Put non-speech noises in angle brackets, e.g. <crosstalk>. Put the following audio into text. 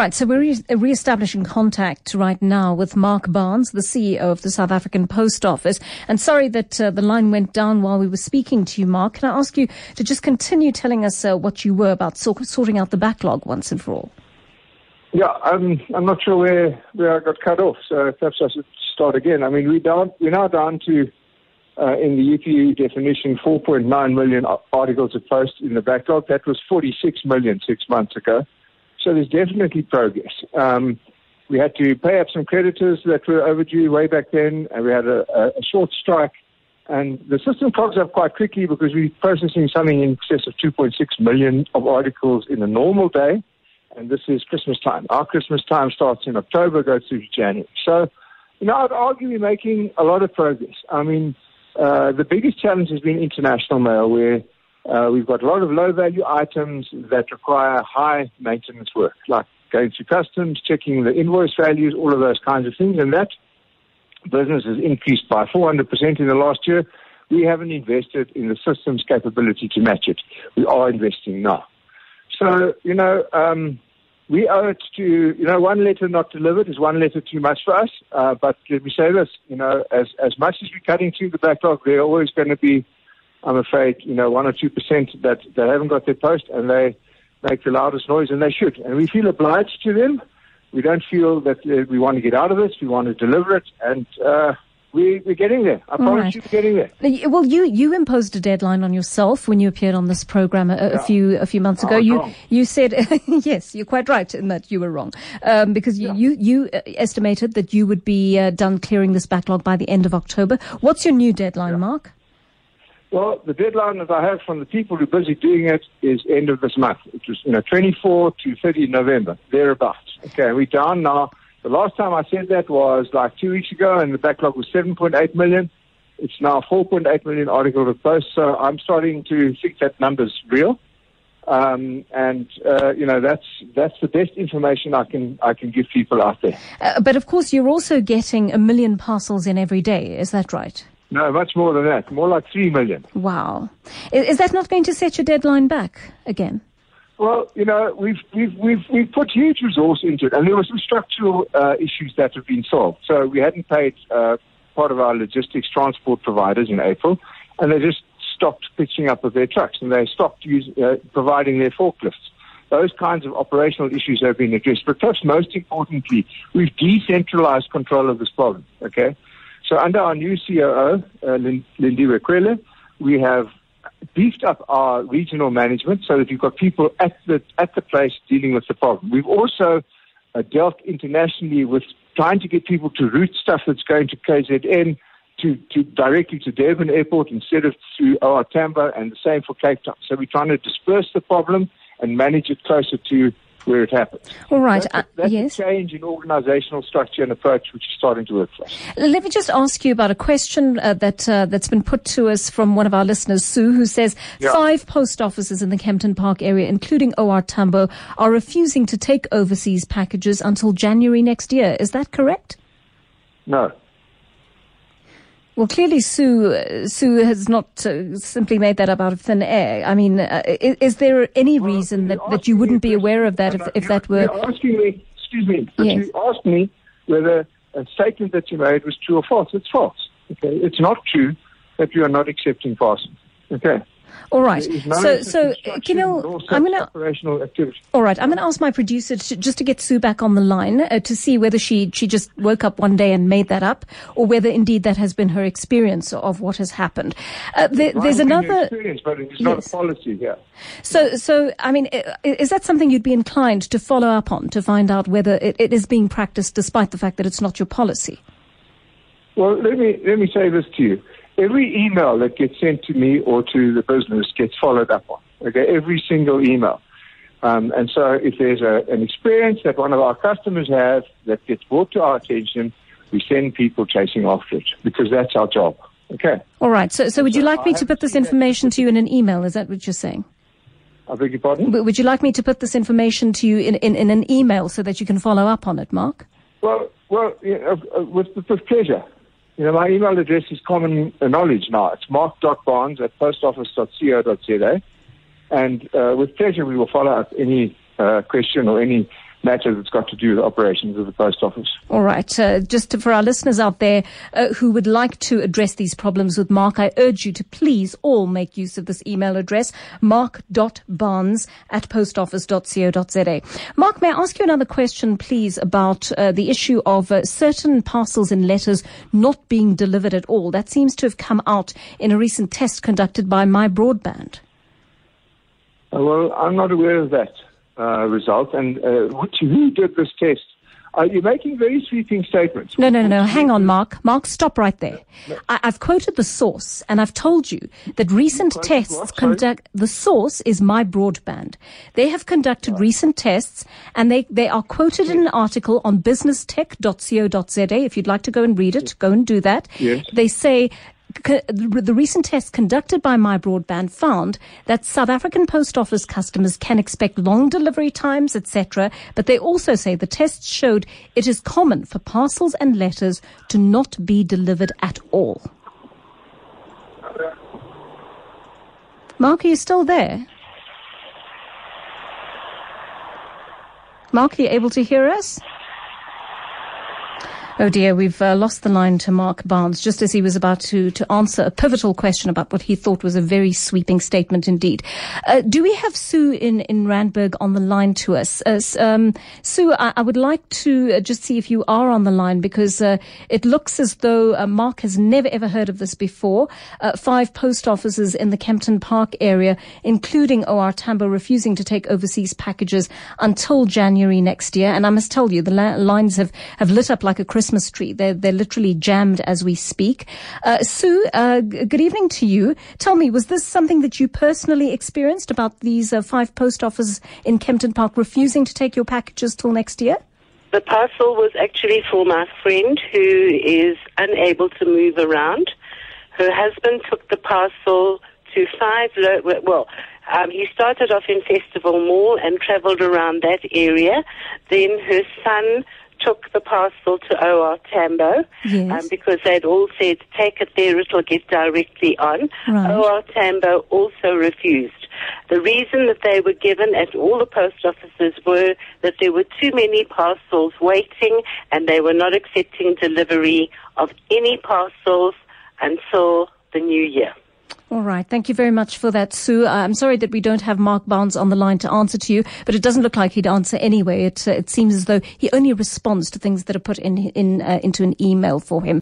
Right, so we're re- re-establishing contact right now with Mark Barnes, the CEO of the South African Post Office. And sorry that uh, the line went down while we were speaking to you, Mark. Can I ask you to just continue telling us uh, what you were about sort- sorting out the backlog once and for all? Yeah, I'm I'm not sure where where I got cut off, so perhaps I should start again. I mean, we down we're now down to uh, in the UPU definition 4.9 million articles of post in the backlog. That was 46 million six months ago. So there's definitely progress. Um, we had to pay up some creditors that were overdue way back then, and we had a, a short strike. And the system clogs up quite quickly because we're processing something in excess of 2.6 million of articles in a normal day and this is Christmas time. Our Christmas time starts in October, goes through January. So, you know, I'd argue we're making a lot of progress. I mean, uh, the biggest challenge has been international mail, where uh, we've got a lot of low value items that require high maintenance work, like going through customs, checking the invoice values, all of those kinds of things. And that business has increased by 400% in the last year. We haven't invested in the system's capability to match it. We are investing now. So, you know, um, we owe it to, you know, one letter not delivered is one letter too much for us. Uh, but let me say this, you know, as, as much as we're cutting through the backlog, there are always going to be, I'm afraid, you know, one or two percent that, that haven't got their post and they make the loudest noise and they should. And we feel obliged to them. We don't feel that uh, we want to get out of this. We want to deliver it. And, uh, we, we're getting there. I promise right. you, we're getting there. Well, you you imposed a deadline on yourself when you appeared on this program a, a yeah. few a few months ago. you wrong. you said <laughs> yes, you're quite right in that you were wrong um, because yeah. you you uh, estimated that you would be uh, done clearing this backlog by the end of October. What's your new deadline, yeah. Mark? Well, the deadline that I have from the people who are busy doing it is end of this month, which is you know 24 to 30 November, thereabouts. Okay, we're down now the last time I said that was like two weeks ago, and the backlog was 7.8 million. It's now 4.8 million articles of post, so I'm starting to think that number's real. Um, and uh, you know that's that's the best information I can I can give people out there. Uh, but of course, you're also getting a million parcels in every day. Is that right? No, much more than that. More like three million. Wow. Is, is that not going to set your deadline back again? Well, you know, we've we've we've we've put huge resource into it, and there were some structural uh, issues that have been solved. So we hadn't paid uh, part of our logistics transport providers in April, and they just stopped pitching up with their trucks, and they stopped using, uh, providing their forklifts. Those kinds of operational issues have been addressed, but perhaps most importantly, we've decentralized control of this problem. Okay, so under our new COO, uh, Lindiwe Kwele, we have beefed up our regional management so that you've got people at the at the place dealing with the problem. We've also uh, dealt internationally with trying to get people to route stuff that's going to KZN to, to directly to Durban Airport instead of through OR Tambo, and the same for Cape Town. So we're trying to disperse the problem and manage it closer to where it happens. All right. That's, a, that's uh, yes. change in organizational structure and approach which is starting to work for us. Let me just ask you about a question uh, that uh, that's been put to us from one of our listeners, Sue, who says yeah. five post offices in the Kempton Park area, including OR Tambo, are refusing to take overseas packages until January next year. Is that correct? No. Well, clearly, Sue Sue has not uh, simply made that up out of thin air. I mean, uh, is, is, there any well, reason that, that you wouldn't be aware of that if, if that were? You're asking me, excuse me, but yes. you asked me whether a statement that you made was true or false. It's false. Okay, it's not true that you are not accepting parcels. Okay. All right. So, so you I'm going to. All right, I'm going to ask my producer to, just to get Sue back on the line uh, to see whether she she just woke up one day and made that up, or whether indeed that has been her experience of what has happened. Uh, there, there's another experience, but it's not yes. a policy. Yeah. So, so I mean, is that something you'd be inclined to follow up on to find out whether it, it is being practiced, despite the fact that it's not your policy? Well, let me let me say this to you every email that gets sent to me or to the business gets followed up on. Okay, every single email. Um, and so if there's a, an experience that one of our customers has that gets brought to our attention, we send people chasing after it because that's our job. Okay. All right. So, so would you like me to put this information to you in an email? Is that what you're saying? I beg your pardon? Would you like me to put this information to you in, in, in an email so that you can follow up on it, Mark? Well, well, yeah, uh, with, with pleasure. You know, my email address is common knowledge now. It's mark.barnes at postoffice.co.za. And uh, with pleasure, we will follow up any uh, question or any matter that's got to do with operations of the post office. All right. Uh, just to, for our listeners out there uh, who would like to address these problems with Mark, I urge you to please all make use of this email address, mark.barnes at postoffice.co.za. Mark, may I ask you another question, please, about uh, the issue of uh, certain parcels and letters not being delivered at all? That seems to have come out in a recent test conducted by My Broadband. Uh, well, I'm not aware of that uh, result. And uh, who did this test? Are you making very sweeping statements? No, no, no. Hang on, Mark. Mark, stop right there. I, have quoted the source, and I've told you that recent you tests conduct. The source is my broadband. They have conducted right. recent tests, and they they are quoted yes. in an article on businesstech.co.za. If you'd like to go and read it, go and do that. Yes. They say the recent tests conducted by My Broadband found that South African post office customers can expect long delivery times, etc. But they also say the tests showed it is common for parcels and letters to not be delivered at all. Mark, are you still there? Mark, are you able to hear us? Oh dear, we've uh, lost the line to Mark Barnes just as he was about to, to answer a pivotal question about what he thought was a very sweeping statement indeed. Uh, do we have Sue in, in Randburg on the line to us? Uh, um, Sue, I, I, would like to uh, just see if you are on the line because uh, it looks as though uh, Mark has never ever heard of this before. five post offices in the Kempton Park area, including OR Tambo, refusing to take overseas packages until January next year. And I must tell you, the la- lines have, have lit up like a Christmas Christmas tree. They're, they're literally jammed as we speak. Uh, Sue, uh, g- good evening to you. Tell me, was this something that you personally experienced about these uh, five post offices in Kempton Park refusing to take your packages till next year? The parcel was actually for my friend who is unable to move around. Her husband took the parcel to five, lo- well, um, he started off in Festival Mall and traveled around that area. Then her son took the parcel to OR Tambo yes. um, because they'd all said, take it there, it'll get directly on. Right. OR Tambo also refused. The reason that they were given at all the post offices were that there were too many parcels waiting and they were not accepting delivery of any parcels until the new year. All right. Thank you very much for that, Sue. Uh, I'm sorry that we don't have Mark Barnes on the line to answer to you, but it doesn't look like he'd answer anyway. It, uh, it seems as though he only responds to things that are put in, in uh, into an email for him.